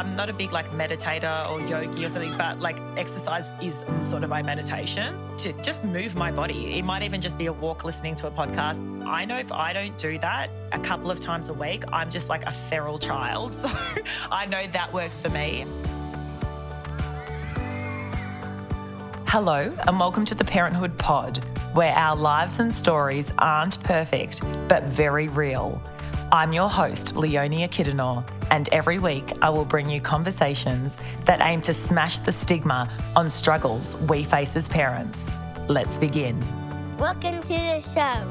I'm not a big like meditator or yogi or something, but like exercise is sort of my meditation to just move my body. It might even just be a walk listening to a podcast. I know if I don't do that a couple of times a week, I'm just like a feral child. So I know that works for me. Hello, and welcome to the Parenthood Pod, where our lives and stories aren't perfect, but very real. I'm your host, Leonia Kiddenor, and every week I will bring you conversations that aim to smash the stigma on struggles we face as parents. Let's begin. Welcome to the show.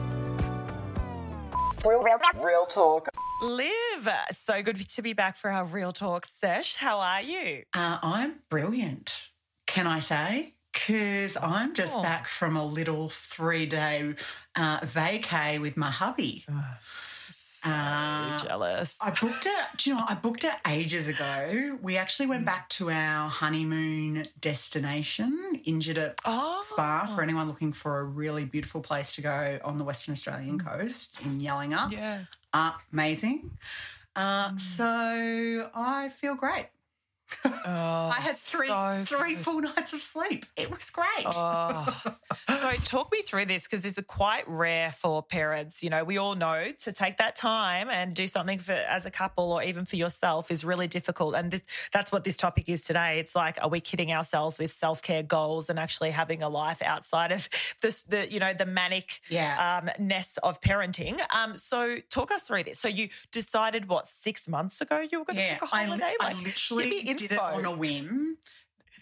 Real, real, real talk. Liv, so good to be back for our Real Talk sesh. How are you? Uh, I'm brilliant, can I say? Because I'm just Oh. back from a little three day uh, vacay with my hubby. So Uh, jealous. I booked it, do you know. I booked it ages ago. We actually Mm. went back to our honeymoon destination, Injidup oh, Spa, for anyone looking for a really beautiful place to go on the Western Australian coast in Yallingup. Mm. Yeah. Amazing. Uh, Mm. so I feel great. Oh, I had three so three full nights of sleep. It was great. Oh. so talk me through this because this is quite rare for parents. You know, we all know to take that time and do something for as a couple or even for yourself is really difficult. And this, that's what this topic is today. It's like, are we kidding ourselves with self care goals and actually having a life outside of this, the you know the manic yeah. um, ness of parenting? Um, so talk us through this. So you decided what six months ago you were going to yeah, book a I, li- holiday? I Like, literally give me did it on a whim.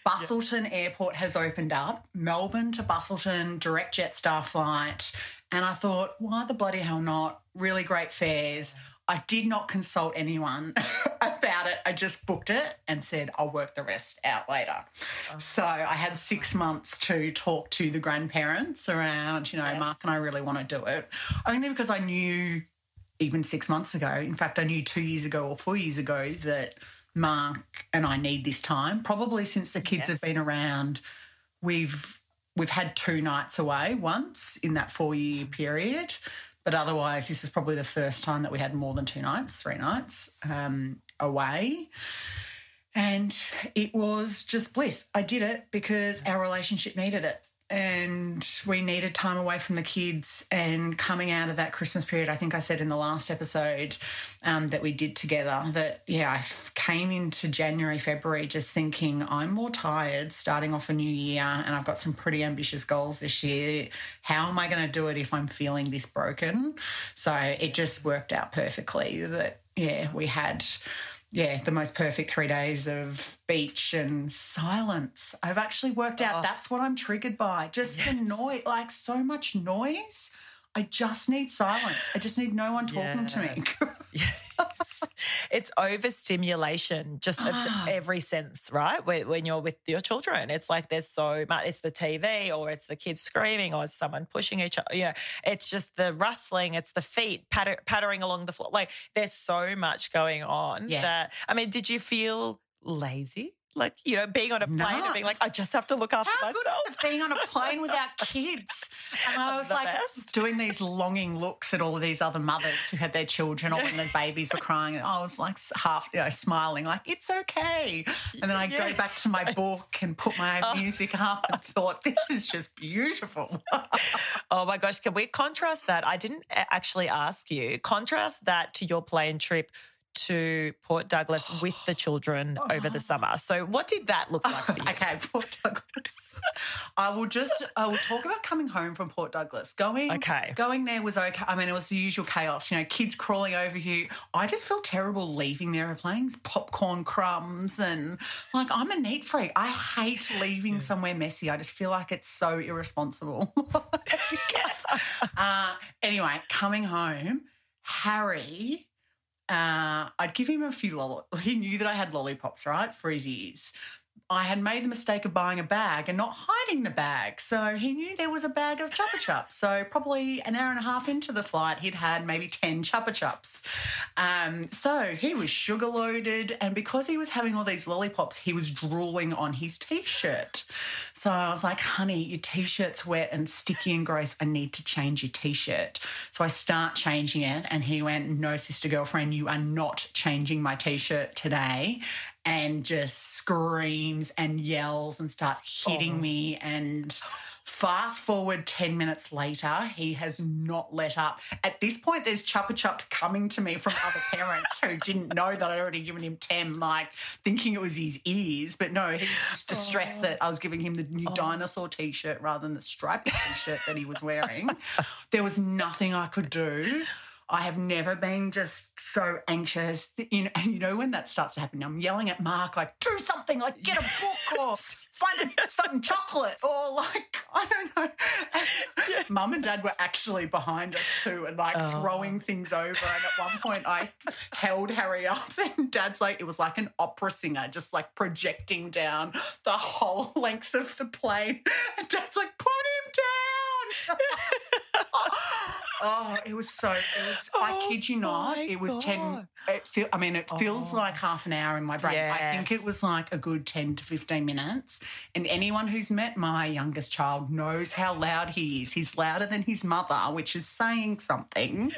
Busselton Airport has opened up. Melbourne to Busselton, direct Jetstar flight. And I thought, why the bloody hell not? Really great fares. I did not consult anyone about it. I just booked it and said, I'll work the rest out later. Oh. So I had six months to talk to the grandparents around, you know, Yes. Mark and I really want to do it. Only because I knew even six months ago, in fact, I knew two years ago or four years ago that Mark and I need this time. Probably since the kids have been around, we've we've had two nights away once in that four year period. But otherwise, this is probably the first time that we had more than two nights, three nights um, away. And it was just bliss. I did it because our relationship needed it. And we needed time away from the kids. And coming out of that Christmas period, I think I said in the last episode um, that we did together that, yeah, I came into January, February just thinking I'm more tired starting off a new year and I've got some pretty ambitious goals this year. How am I going to do it if I'm feeling this broken? So it just worked out perfectly that, yeah, we had yeah, the most perfect three days of beach and silence. I've actually worked out Oh. that's what I'm triggered by. Just the noise, like so much noise. I just need silence. I just need no one talking to me. Yes. it's overstimulation, just of Ah. every sense, right? When, when you're with your children, it's like there's so much. It's the TV, or it's the kids screaming, or it's someone pushing each other. You know, it's just the rustling, it's the feet patter, pattering along the floor. Like there's so much going on. Yeah. That I mean, did you feel lazy? Like you know, being on a plane No. and being like, I just have to look after How myself. being on a plane without kids? And I was The like best. doing these longing looks at all of these other mothers who had their children or when their babies were crying. And I was like half, you know, smiling, like, it's okay. And then I Yeah. go back to my book and put my Oh. music up and thought, this is just beautiful. Oh my gosh, can we contrast that? I didn't actually ask you. Contrast that to your plane trip to Port Douglas with the children over the summer. So, what did that look like for you? okay, Port Douglas. I will just I will talk about coming home from Port Douglas. Going Okay. going there was okay. I mean, it was the usual chaos. You know, kids crawling over you. I just feel terrible leaving the airplanes, popcorn crumbs, and like I'm a neat freak. I hate leaving somewhere messy. I just feel like it's so irresponsible. uh, anyway, coming home, Harry. Uh, I'd give him a few lollipops. He knew that I had lollipops, right, for his ears. I had made the mistake of buying a bag and not hiding the bag. So he knew there was a bag of Chupa Chups. So probably an hour and a half into the flight, he'd had maybe 10 Chupa Chups. Um, so he was sugar loaded. And because he was having all these lollipops, he was drooling on his t shirt. So I was like, honey, your t shirt's wet and sticky and gross. I need to change your t shirt. So I start changing it. And he went, no, sister girlfriend, you are not changing my t shirt today. And just screams and yells and starts hitting oh. me and Fast forward 10 minutes later, he has not let up. At this point, there's Chupa Chups coming to me from other parents who didn't know that I'd already given him 10, like thinking it was his ears. But no, he was distressed oh. that I was giving him the new oh. dinosaur t shirt rather than the striped t shirt that he was wearing. there was nothing I could do. I have never been just so anxious. You know, and you know when that starts to happen, I'm yelling at Mark like, "Do something! Like get a book or find a, chocolate or like I don't know." Yeah. Mum and Dad were actually behind us too, and like oh. throwing things over. And at one point, I held Harry up, and Dad's like, it was like an opera singer, just like projecting down the whole length of the plane. And Dad's like, "Put him down." Oh, it was so. It was, oh, I kid you not. It was God. ten. It feel. I mean, it feels oh. like half an hour in my brain. Yes. I think it was like a good ten to fifteen minutes. And anyone who's met my youngest child knows how loud he is. He's louder than his mother, which is saying something.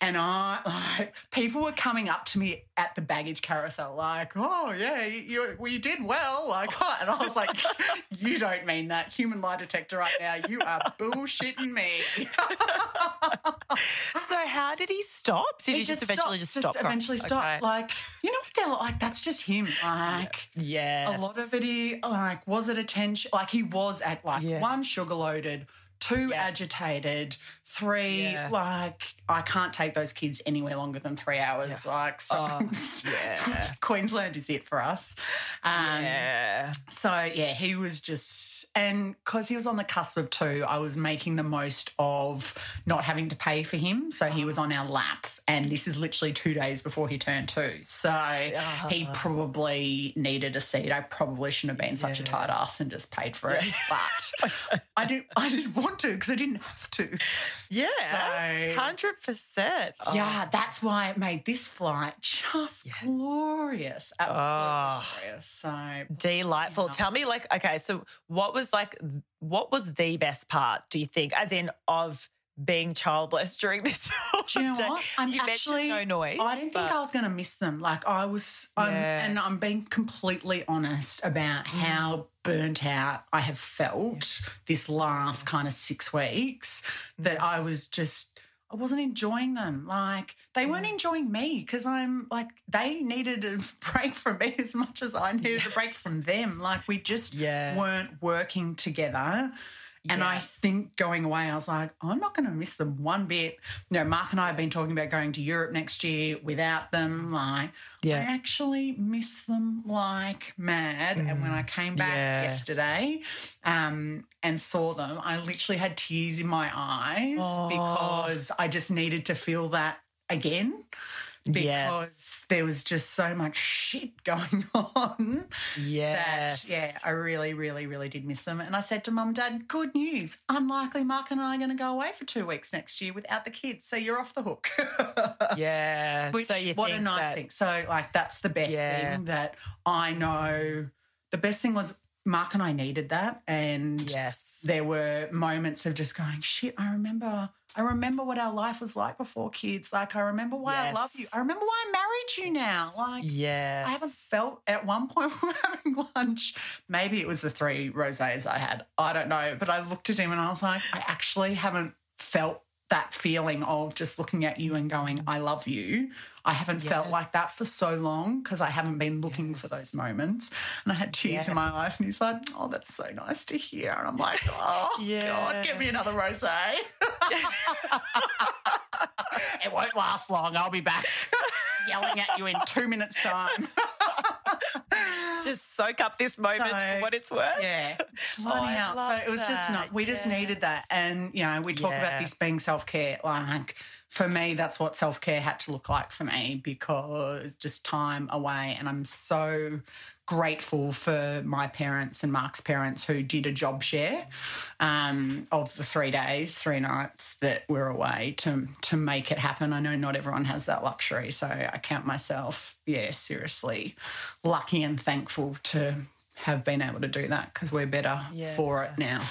And I, like, people were coming up to me at the baggage carousel, like, "Oh yeah, you, well, you did well." Like, and I was like, "You don't mean that, human lie detector, right now. You are bullshitting me." so, how did he stop? Did he, he just, just, eventually just stop? Just eventually stop. Okay. Like, you know, they're like that's just him. Like, yeah, a lot of it. He like was it attention? Like he was at like one sugar loaded Two, yeah. agitated. Three, yeah. like, I can't take those kids anywhere longer than three hours. Yeah. Like, so oh, yeah. Queensland is it for us. Um, yeah. So, yeah, he was just and because he was on the cusp of two, I was making the most of not having to pay for him. So he was on our lap. And this is literally two days before he turned two. So uh, he probably needed a seat. I probably shouldn't have been such yeah. a tight ass and just paid for it. But I didn't I didn't want to because I didn't have to. Yeah. Hundred so, percent. Oh. Yeah, that's why it made this flight just yeah. glorious. Absolutely oh. glorious. So delightful. You know. Tell me like, okay, so what was like what was the best part, do you think? As in of being childless during this Do you know day. what? I'm you actually no noise. I didn't but... think I was going to miss them. Like I was, yeah. and I'm being completely honest about mm. how burnt out I have felt yeah. this last yeah. kind of six weeks. That I was just, I wasn't enjoying them. Like they weren't enjoying me because I'm like they needed a break from me as much as I needed a break from them. Like we just weren't working together. And I think going away, I was like, I'm not going to miss them one bit. You know, Mark and I have been talking about going to Europe next year without them. Like, yeah. I actually miss them like mad. Mm. And when I mm. came back yeah. yesterday um, and saw them, I literally had tears in my eyes oh. because I just needed to feel that again because yes. there was just so much shit going on. Yes. That, yeah, I really, really, really did miss them. And I said to mum, dad, good news. Unlikely Mark and I are going to go away for two weeks next year without the kids. So you're off the hook. yeah. Which, so what a nice that... thing. So, like, that's the best yeah. thing that I know. The best thing was Mark and I needed that. And yes, there were moments of just going, shit, I remember I remember what our life was like before kids. Like I remember why yes. I love you. I remember why I married you now. Like yeah, I haven't felt at one point we were having lunch. Maybe it was the three rosés I had. I don't know. But I looked at him and I was like, I actually haven't felt that feeling of just looking at you and going, I love you. I haven't yeah. felt like that for so long because I haven't been looking yes. for those moments. And I had tears yes. in my eyes, and he's like, Oh, that's so nice to hear. And I'm like, Oh, yeah. God, give me another rose. it won't last long. I'll be back yelling at you in two minutes' time. Just soak up this moment so, for what it's worth. Yeah. Oh, Bloody oh, So it was that. just not, we just yes. needed that. And, you know, we talk yeah. about this being self care. Like, for me, that's what self care had to look like for me because just time away. And I'm so grateful for my parents and Mark's parents who did a job share um, of the three days, three nights that we're away to to make it happen. I know not everyone has that luxury, so I count myself, yeah, seriously lucky and thankful to have been able to do that because we're better Yeah. for it now.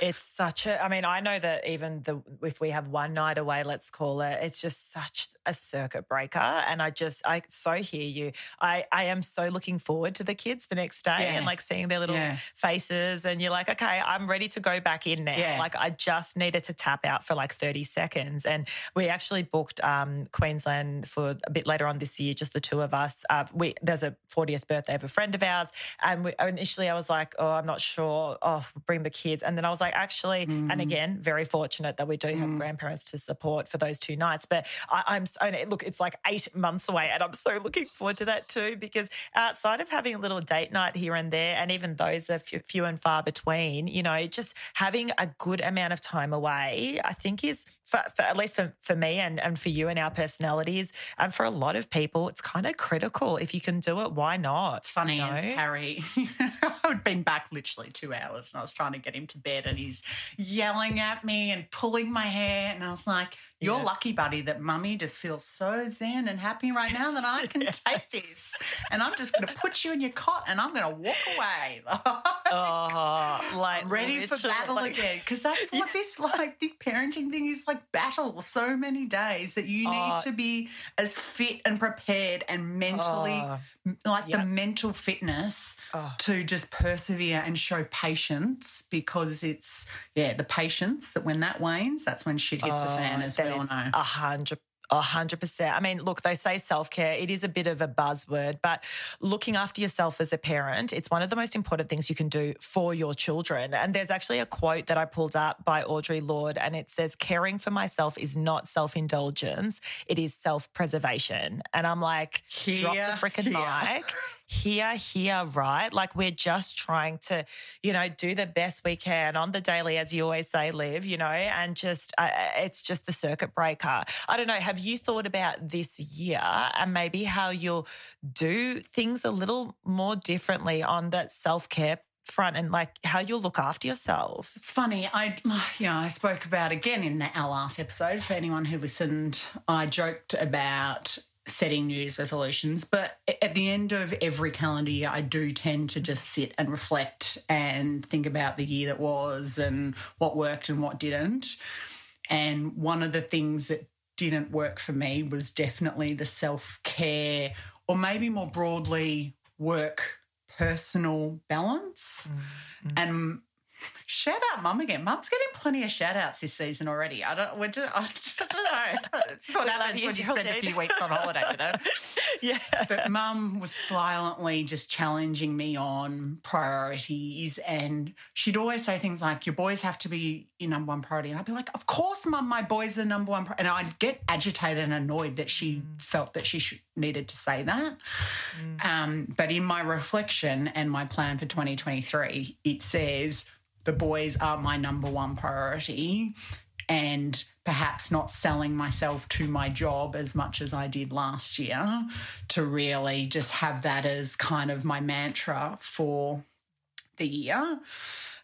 It's such a. I mean, I know that even the if we have one night away, let's call it, it's just such a circuit breaker. And I just, I so hear you. I, I am so looking forward to the kids the next day Yeah. and like seeing their little Yeah. faces. And you're like, okay, I'm ready to go back in now. Yeah. Like I just needed to tap out for like 30 seconds. And we actually booked um, Queensland for a bit later on this year, just the two of us. Uh, we there's a 40th birthday of a friend of ours, and we, initially I was like, oh, I'm not sure. Oh, bring the kids, and then I was like, actually, and mm. again, very fortunate that we do have mm. grandparents to support for those two nights. But I, I'm so look, it's like eight months away, and I'm so looking forward to that too because outside of having a little date night here and there, and even those are few, few and far between, you know, just having a good amount of time away, I think is for, for at least for, for me and, and for you and our personalities, and for a lot of people, it's kind of critical. If you can do it, why not? It's funny you know? Harry, I'd been back literally two hours and I was trying to get him to bed and he's yelling at me and pulling my hair. And I was like, You're Yeah. lucky, buddy, that mummy just feels so zen and happy right now that I can take this. And I'm just going to put you in your cot and I'm going to walk away. Oh, like I'm ready for battle like- again because that's what this like this parenting thing is like battle so many days that you need Oh. to be as fit and prepared and mentally Oh. like Yep. the mental fitness Oh. to just persevere and show patience because it's yeah the patience that when that wanes that's when shit hits the fan oh, as we then all it's know A hundred. A hundred percent. I mean, look, they say self care. It is a bit of a buzzword, but looking after yourself as a parent, it's one of the most important things you can do for your children. And there's actually a quote that I pulled up by Audre Lorde, and it says, Caring for myself is not self indulgence, it is self preservation. And I'm like, drop the freaking mic. Here, here, right? Like we're just trying to, you know, do the best we can on the daily, as you always say, live, you know, and just, uh, it's just the circuit breaker. I don't know. Have you thought about this year and maybe how you'll do things a little more differently on that self care front and like how you'll look after yourself? It's funny. I, you know, I spoke about again in our last episode. For anyone who listened, I joked about setting New Year's resolutions, but at the end of every calendar year, I do tend to just sit and reflect and think about the year that was and what worked and what didn't. And one of the things that didn't work for me was definitely the self care, or maybe more broadly, work personal balance. Mm, mm. And shout out mum again. Mum's getting plenty of shout outs this season already. I don't, we're just, I don't know. It's what happens when you spend a few weeks on holiday with her. yeah. But mum was silently just challenging me on priorities. And she'd always say things like, Your boys have to be your number one priority. And I'd be like, Of course, mum, my boys are the number one. Pri-. And I'd get agitated and annoyed that she felt that she should, needed to say that. Um, but in my reflection and my plan for 2023, it says, The boys are my number one priority. And perhaps not selling myself to my job as much as I did last year to really just have that as kind of my mantra for the year.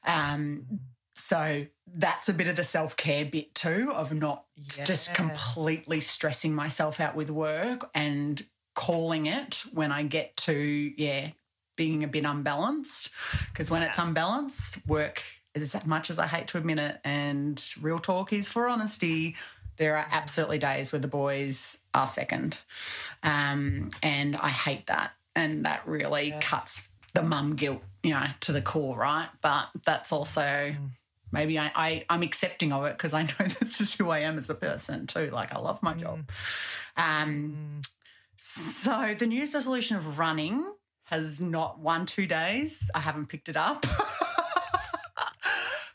Um, so that's a bit of the self care bit too of not just completely stressing myself out with work and calling it when I get to, yeah, being a bit unbalanced. Because when it's unbalanced, work, is as much as I hate to admit it, and real talk is for honesty, there are absolutely days where the boys are second. Um, and I hate that. And that really cuts the mum guilt, you know, to the core, right? But that's also maybe I, I I'm accepting of it because I know this is who I am as a person too. Like I love my job. Um, so the New Year's resolution of running has not won two days. I haven't picked it up.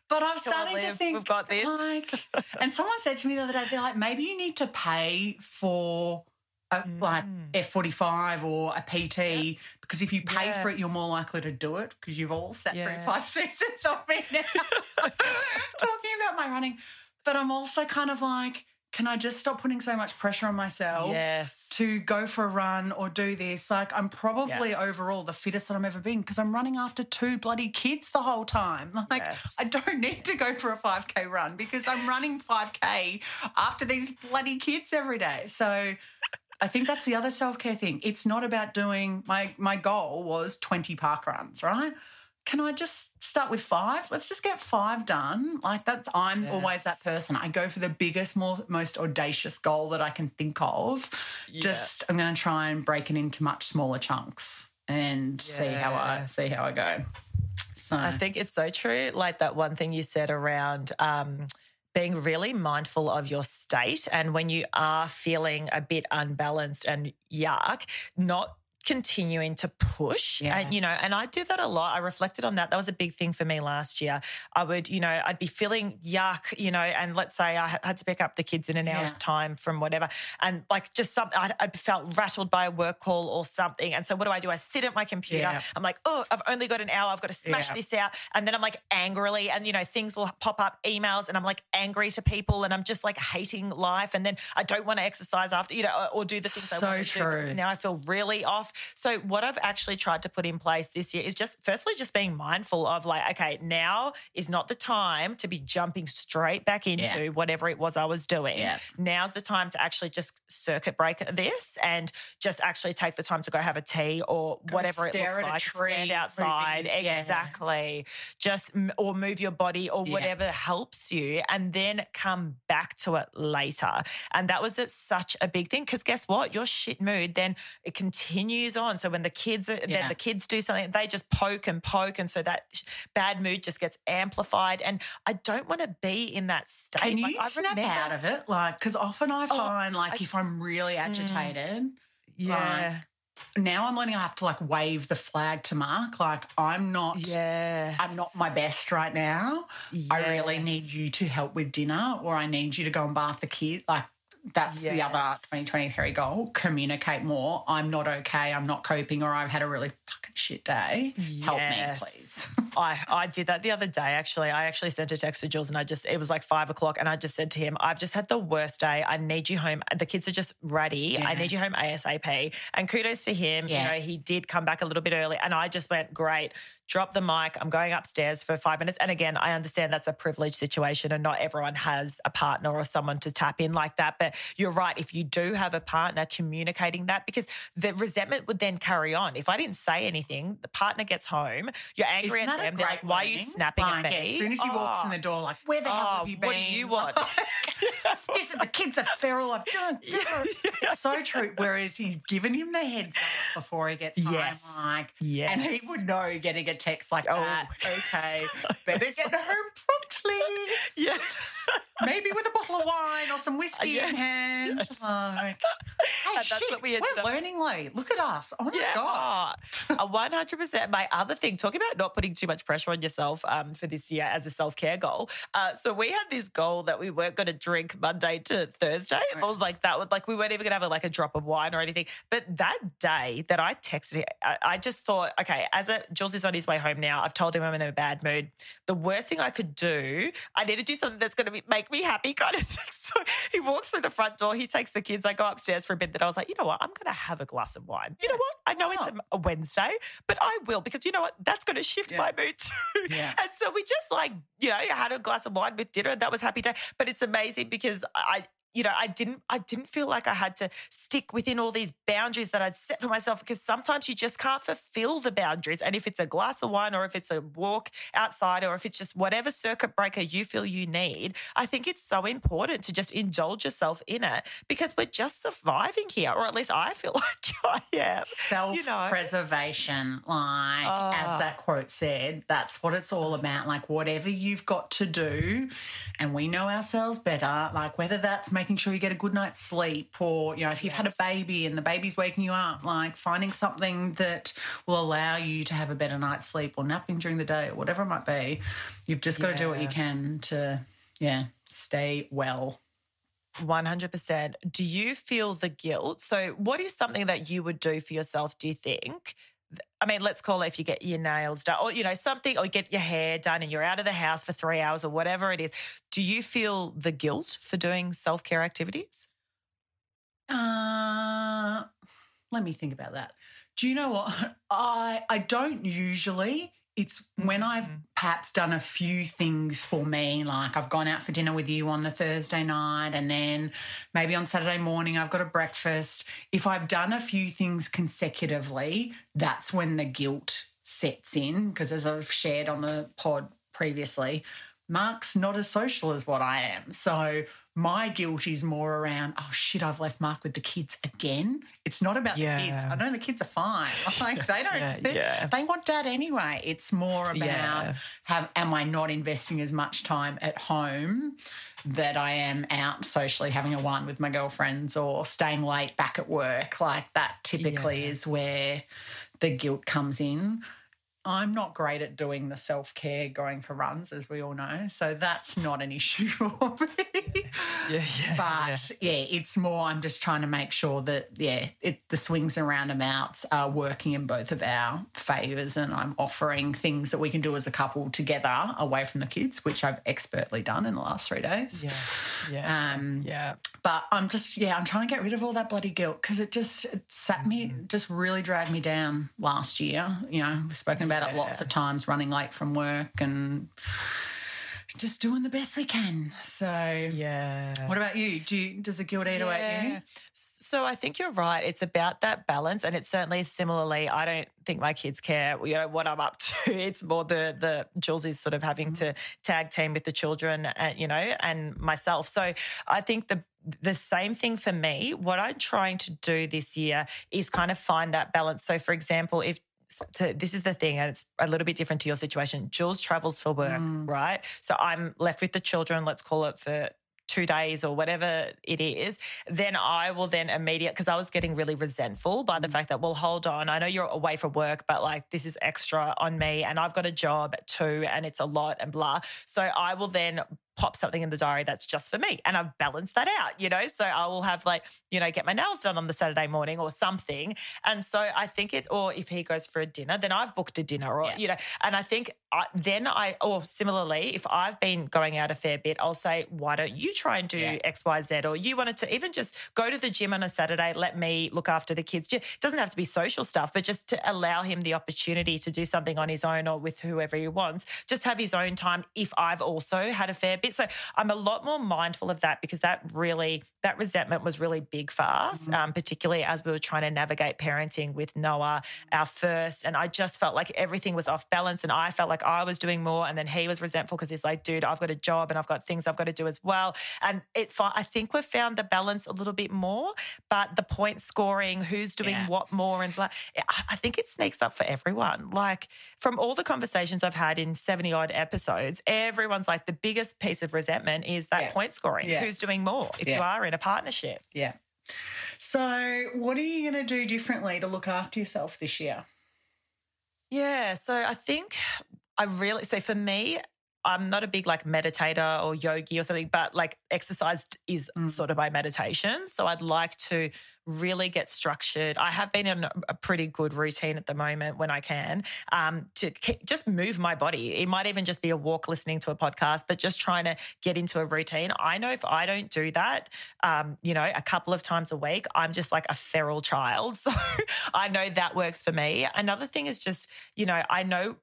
But I'm on, starting to think we've got this. Like, and someone said to me the other day, they're like, maybe you need to pay for a, like Mm. F45 or a PT because if you pay Yeah. for it, you're more likely to do it because you've all sat through five seasons of me now talking about my running. But I'm also kind of like, can I just stop putting so much pressure on myself? Yes. to go for a run or do this. Like, I'm probably overall the fittest that I've ever been because I'm running after two bloody kids the whole time. Like, Yes. I don't need to go for a 5K run because I'm running 5K after these bloody kids every day. So I think that's the other self care thing. It's not about doing my my goal was 20 park runs, right? Can I just start with five? Let's just get five done. Like that's I'm always that person. I go for the biggest, more most audacious goal that I can think of. Yeah. Just I'm gonna try and break it into much smaller chunks and see how I see how I go. So I think it's so true. Like that one thing you said around um, being really mindful of your state. And when you are feeling a bit unbalanced and yuck, not continuing to push Yeah. and you know and i do that a lot i reflected on that that was a big thing for me last year i would you know i'd be feeling yuck you know and let's say i had to pick up the kids in an hour's Yeah. time from whatever and like just something I, I felt rattled by a work call or something and so what do i do i sit at my computer Yeah. I'm like, oh, I've only got an hour. I've got to smash this out. And then I'm like angrily, and you know, things will pop up, emails, and I'm like angry to people, and I'm just like hating life. And then I don't want to exercise after, you know, or, or do the things I want to do. true. Now I feel really off. So what I've actually tried to put in place this year is just firstly just being mindful of like, okay, now is not the time to be jumping straight back into whatever it was I was doing. Yeah. Now's the time to actually just circuit break this and just actually take the time to go have a tea or Go whatever it looks like. tree, stand outside. moving- yeah. Exactly. Just or move your body or Yeah. whatever helps you, and then come back to it later. And that was such a big thing because guess what? Your shit mood then it continues on. So when the kids are, then Yeah. the kids do something, they just poke and poke, and so that bad mood just gets amplified. And I don't want to be in that state. Can Like, you I snap remember- out of it? Like, because often I oh, find, like, I- if I'm really mm. agitated, Yeah. now I'm learning I have to like wave the flag to Mark. Like, I'm not. Yes. I'm not my best right now. I really need you to help with dinner, or I need you to go and bath the kid. Like, that's the other 2023 goal. Communicate more. I'm not okay. I'm not coping, or I've had a really fucking shit day. Help me, please. I, I did that the other day, actually. I actually sent a text to Jules and I just, it was like five o'clock. And I just said to him, I've just had the worst day. I need you home. The kids are just ready. I need you home ASAP. And kudos to him. Yeah. You know, he did come back a little bit early. And I just went, great, drop the mic. I'm going upstairs for five minutes. And again, I understand that's a privileged situation and not everyone has a partner or someone to tap in like that. But you're right. If you do have a partner, communicating that because the resentment would then carry on. If I didn't say anything, the partner gets home, you're angry Isn't at them. They're like, why are you snapping Like, at me? As soon as he walks in Oh. the door, like, oh, where the hell Oh, have you been? what do you want? this is the kids are feral. I've done. It's so true. Whereas he's given him the heads up before he gets home, Yes. like, Yes. and he would know getting a text like Oh. that. Okay, better get home promptly. yeah. Maybe with a bottle of wine or some whiskey Yeah. in hand. Yes. Like, hey, And that's shit, what we ended we're up- learning late. Look at us. Oh my Yeah, god. a one hundred percent. My other thing, talking about not putting too much pressure on yourself um, for this year as a self care goal. Uh, so we had this goal that we weren't going to drink Monday to Thursday. It was like that. Would like we weren't even going to have like a drop of wine or anything. But that day that I texted him, I, I just thought, okay, as a Jules is on his way home now. I've told him I'm in a bad mood. The worst thing I could do, I need to do something that's going to make me happy, kind of thing. So he walks through the front door. He takes the kids. I go upstairs for a bit. That I was like, you know what? I'm going to have a glass of wine. You know what? I know it's Oh. a, a Wednesday, but I will because you know what? That's going to shift Yeah. my mood too. Yeah. And so we just like, you know, had a glass of wine with dinner. and That was happy day. But it's amazing because I, you know, I didn't, I didn't feel like I had to stick within all these boundaries that I'd set for myself because sometimes you just can't fulfill the boundaries. And if it's a glass of wine or if it's a walk outside or if it's just whatever circuit breaker you feel you need, I think it's so important to just indulge yourself in it because we're just surviving here, or at least I feel like I am. Self You know. preservation, like Ah. as that quote said, that's what it's all about. Like, whatever you've got to do, and we know ourselves better, like whether that's making sure you get a good night's sleep, or, you know, if you've had a baby and the baby's waking you up, like finding something that will allow you to have a better night's sleep, or napping during the day, or whatever it might be. You've just got to do what you can to, yeah, stay well. 100%. Do you feel the guilt? So, what is something that you would do for yourself, do you think? I mean, let's call it if you get your nails done or, you know, something, or get your hair done and you're out of the house for three hours or whatever it is. Do you feel the guilt for doing self care activities? Uh, let me think about that. Do you know what? I I don't usually it's when I've Mm-hmm. perhaps done a few things for me, like I've gone out for dinner with you on the Thursday night, and then maybe on Saturday morning I've got a breakfast. If I've done a few things consecutively, that's when the guilt sets in. Because as I've shared on the pod previously, Mark's not as social as what I am. So my guilt is more around, oh shit, I've left Mark with the kids again. It's not about the kids. I know the kids are fine. Like they don't, Yeah, they, yeah. they want dad anyway. It's more about Yeah. have, am I not investing as much time at home that I am out socially having a wine with my girlfriends or staying late back at work? Like that typically Yeah. is where the guilt comes in. I'm not great at doing the self care, going for runs, as we all know. So that's not an issue for me. Yeah, yeah. But yeah. it's more. I'm just trying to make sure that yeah, it, the swings and roundabouts are working in both of our favors, and I'm offering things that we can do as a couple together away from the kids, which I've expertly done in the last three days. yeah, yeah, Um, yeah. but I'm just yeah, I'm trying to get rid of all that bloody guilt because it just it sat me, Mm-hmm. just really dragged me down last year. You know, we've spoken about it lots of times, running late from work and just doing the best we can. So Yeah. what about you? Do you, does the guilt eat away at you? Yeah. So I think you're right. It's about that balance, and it's certainly similarly. I don't think my kids care, you know, what I'm up to. It's more the the Jules is sort of having Mm-hmm. to tag team with the children, and, you know, and myself. So I think the the same thing for me. What I'm trying to do this year is kind of find that balance. So, for example, if so this is the thing, and it's a little bit different to your situation. Jules travels for work, Mm. right? So I'm left with the children, let's call it for two days or whatever it is, then I will then immediate because I was getting really resentful by Mm. the fact that, well, hold on, I know you're away for work, but like this is extra on me and I've got a job too and it's a lot and blah. So I will then pop something in the diary that's just for me. And I've balanced that out, you know? So I will have like, you know, get my nails done on the Saturday morning or something. And so I think it, or if he goes for a dinner, then I've booked a dinner or, Yeah. you know, and I think I, then I, or similarly, if I've been going out a fair bit, I'll say, why don't you try and do Yeah. X, Y, Z? Or you wanted to even just go to the gym on a Saturday, let me look after the kids. It doesn't have to be social stuff, but just to allow him the opportunity to do something on his own or with whoever he wants, just have his own time if I've also had a fair bit. So I'm a lot more mindful of that because that really, that resentment was really big for us, um, particularly as we were trying to navigate parenting with Noah, our first. And I just felt like everything was off balance and I felt like I was doing more. And then he was resentful because he's like, dude, I've got a job and I've got things I've got to do as well. And it, I think we've found the balance a little bit more, but the point scoring, who's doing Yeah. what more and blah, I I think it sneaks up for everyone. Like from all the conversations I've had in 70 odd episodes, everyone's like the biggest piece of resentment is that Yeah. point scoring. Yeah. Who's doing more if you are in a partnership? Yeah. So, what are you going to do differently to look after yourself this year? Yeah. So I think I really, so for me, I'm not a big like meditator or yogi or something, but like exercise is Mm. sort of my meditation. So I'd like to really get structured. I have been in a- pretty good routine at the moment when I can um, to just move my body. It might even just be a walk listening to a podcast, but just trying to get into a routine. I know if I don't do that, um, you know, a couple of times a week, I'm just like a feral child. So I know that works for me. Another thing is just, you know, I know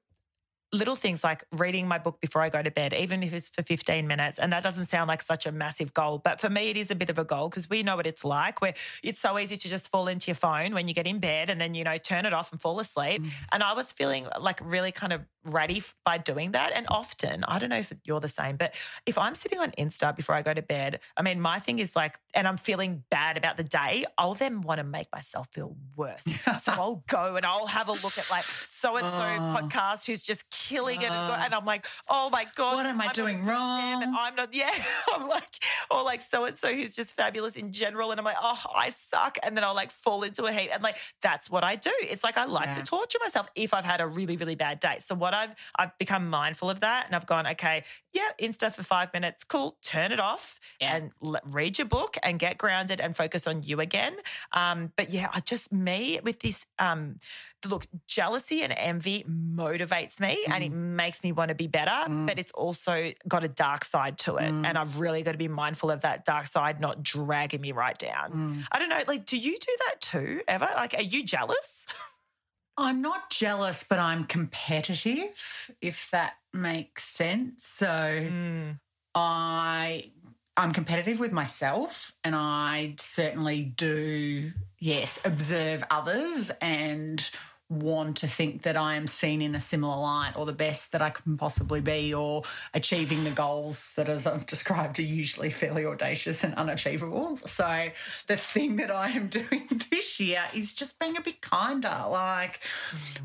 little things like reading my book before I go to bed, even if it's for 15 minutes. And that doesn't sound like such a massive goal, but for me, it is a bit of a goal because we know what it's like where it's so easy to just fall into your phone when you get in bed and then, you know, turn it off and fall asleep. Mm. And I was feeling like really kind of ready by doing that. And often, I don't know if you're the same, but if I'm sitting on Insta before I go to bed, I mean, my thing is like, and I'm feeling bad about the day, I'll then want to make myself feel worse. so I'll go and I'll have a look at like so and so podcast who's just killing it. Oh. And I'm like, oh my God. What am I I'm doing as good as them, and wrong? I'm not, yeah. I'm like, or like so and so who's just fabulous in general. And I'm like, oh, I suck. And then I'll like fall into a heap. And like, that's what I do. It's like I like Yeah. to torture myself if I've had a really, really bad day. So what I've, I've become mindful of that. And I've gone, okay, yeah, Insta for five minutes. Cool. Turn it off Yeah. and l- read your book and get grounded and focus on you again. Um, but yeah, I just, me with this, um, look, jealousy and envy motivates me and it makes me want to be better, Mm. but it's also got a dark side to it. Mm. And I've really got to be mindful of that dark side not dragging me right down. Mm. I don't know, like, do you do that too ever? Like, are you jealous? I'm not jealous, but I'm competitive, if that makes sense. So Mm. I I'm competitive with myself and I certainly do yes observe others and want to think that I am seen in a similar light or the best that I can possibly be or achieving the goals that as I've described are usually fairly audacious and unachievable. So the thing that I am doing this year is just being a bit kinder. Like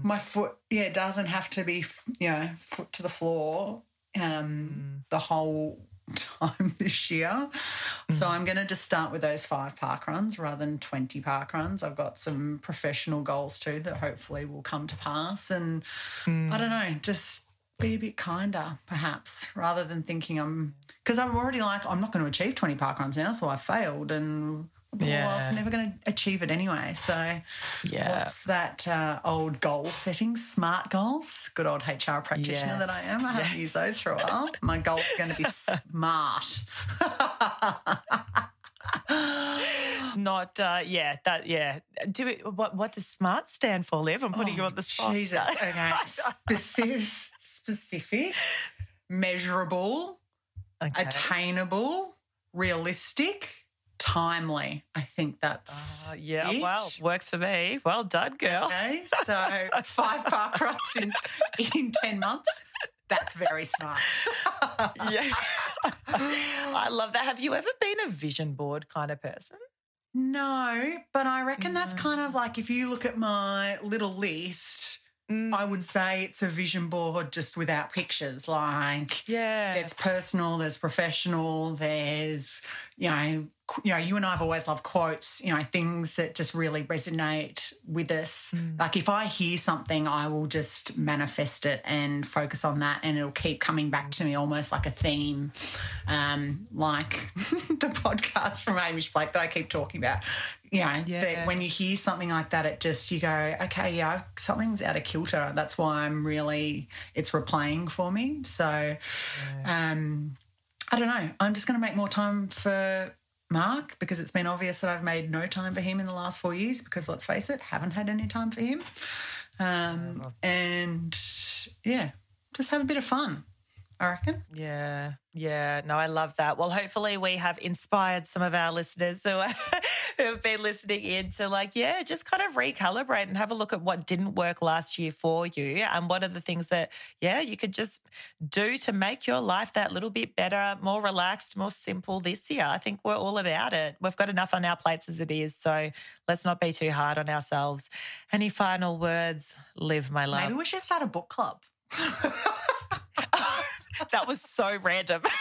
my foot yeah doesn't have to be you know foot to the floor um the whole time this year. So mm-hmm. I'm going to just start with those five park runs rather than 20 park runs. I've got some professional goals too that hopefully will come to pass. And I don't mm. know, just be a bit kinder perhaps rather than thinking I'm, because I'm already like, I'm not going to achieve 20 park runs now. So I failed and. Well, I Yeah. was never going to achieve it anyway. So, Yeah. what's that uh, old goal setting? Smart goals. Good old HR practitioner that I am. I haven't used those for a while. My goal's going to be smart. Not, uh, yeah, that, yeah. Do it. What, what does SMART stand for, Liv? I'm putting you Oh, on the spot. Jesus. Okay. Specific, specific, measurable, Okay. attainable, realistic, timely. I think that's. Uh, yeah, it. well, works for me. Well done, girl. Okay, so five park runs in in ten months. That's very smart. yeah. I love that. Have you ever been a vision board kind of person? No, but I reckon that's kind of like if you look at my little list, Mm, I would say it's a vision board just without pictures. Like yeah. it's personal, there's professional, there's you know, you know, you and I have always loved quotes, you know, things that just really resonate with us. Mm. Like if I hear something, I will just manifest it and focus on that, and it'll keep coming back to me almost like a theme, um, like the podcast from Hamish Blake that I keep talking about. You know, Yeah. that when you hear something like that, it just you go, okay, yeah, something's out of kilter. That's why I'm really it's replaying for me. So, um, I don't know. I'm just going to make more time for Mark because it's been obvious that I've made no time for him in the last four years. Because let's face it, haven't had any time for him. Um, and yeah, just have a bit of fun. I reckon. Yeah, yeah. No, I love that. Well, hopefully we have inspired some of our listeners who, who have been listening in to like, yeah, just kind of recalibrate and have a look at what didn't work last year for you and what are the things that, yeah, you could just do to make your life that little bit better, more relaxed, more simple this year. I think we're all about it. We've got enough on our plates as it is. So let's not be too hard on ourselves. Any final words? Live, my life. Maybe we should start a book club. that was so random.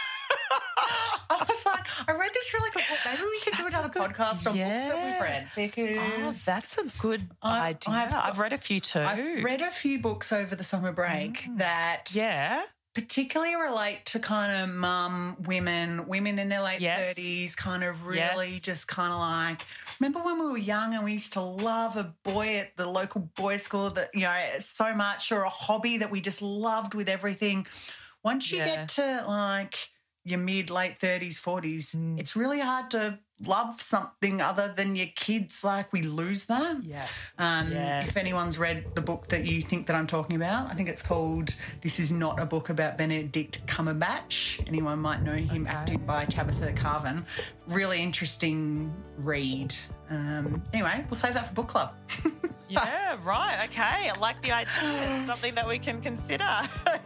I was like, I read this really good book. Maybe we could do another good- podcast on books that we've read because Oh, that's a good I- idea. I've I've, read a few too. I've read a few books over the summer break Mm. that yeah. particularly relate to kind of mum, women, women in their late Yes. 30s, kind of really Yes. just kind of like, remember when we were young and we used to love a boy at the local boys' school that, you know, so much or a hobby that we just loved with everything. Once you Yeah. get to like your mid, late 30s, 40s, Mm. it's really hard to love something other than your kids. Like we lose that. Yeah. Um, Yes. If anyone's read the book that you think that I'm talking about, I think it's called This Is Not a Book About Benedict Cumberbatch. Anyone might know him Okay. acted by Tabitha Carvan. Really interesting read. Um, anyway, we'll save that for book club. Yeah, right. Okay. I like the idea. It's something that we can consider.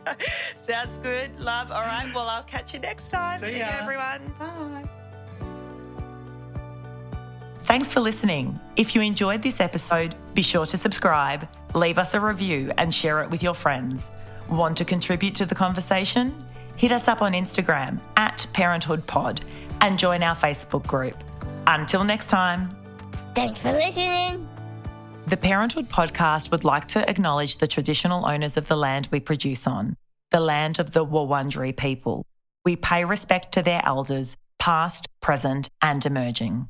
Sounds good. Love. All right. Well, I'll catch you next time. See See, you, everyone. Bye. Thanks for listening. If you enjoyed this episode, be sure to subscribe, leave us a review, and share it with your friends. Want to contribute to the conversation? Hit us up on Instagram at ParenthoodPod and join our Facebook group. Until next time. Thanks for listening. The Parenthood podcast would like to acknowledge the traditional owners of the land we produce on, the land of the Wurundjeri people. We pay respect to their elders, past, present, and emerging.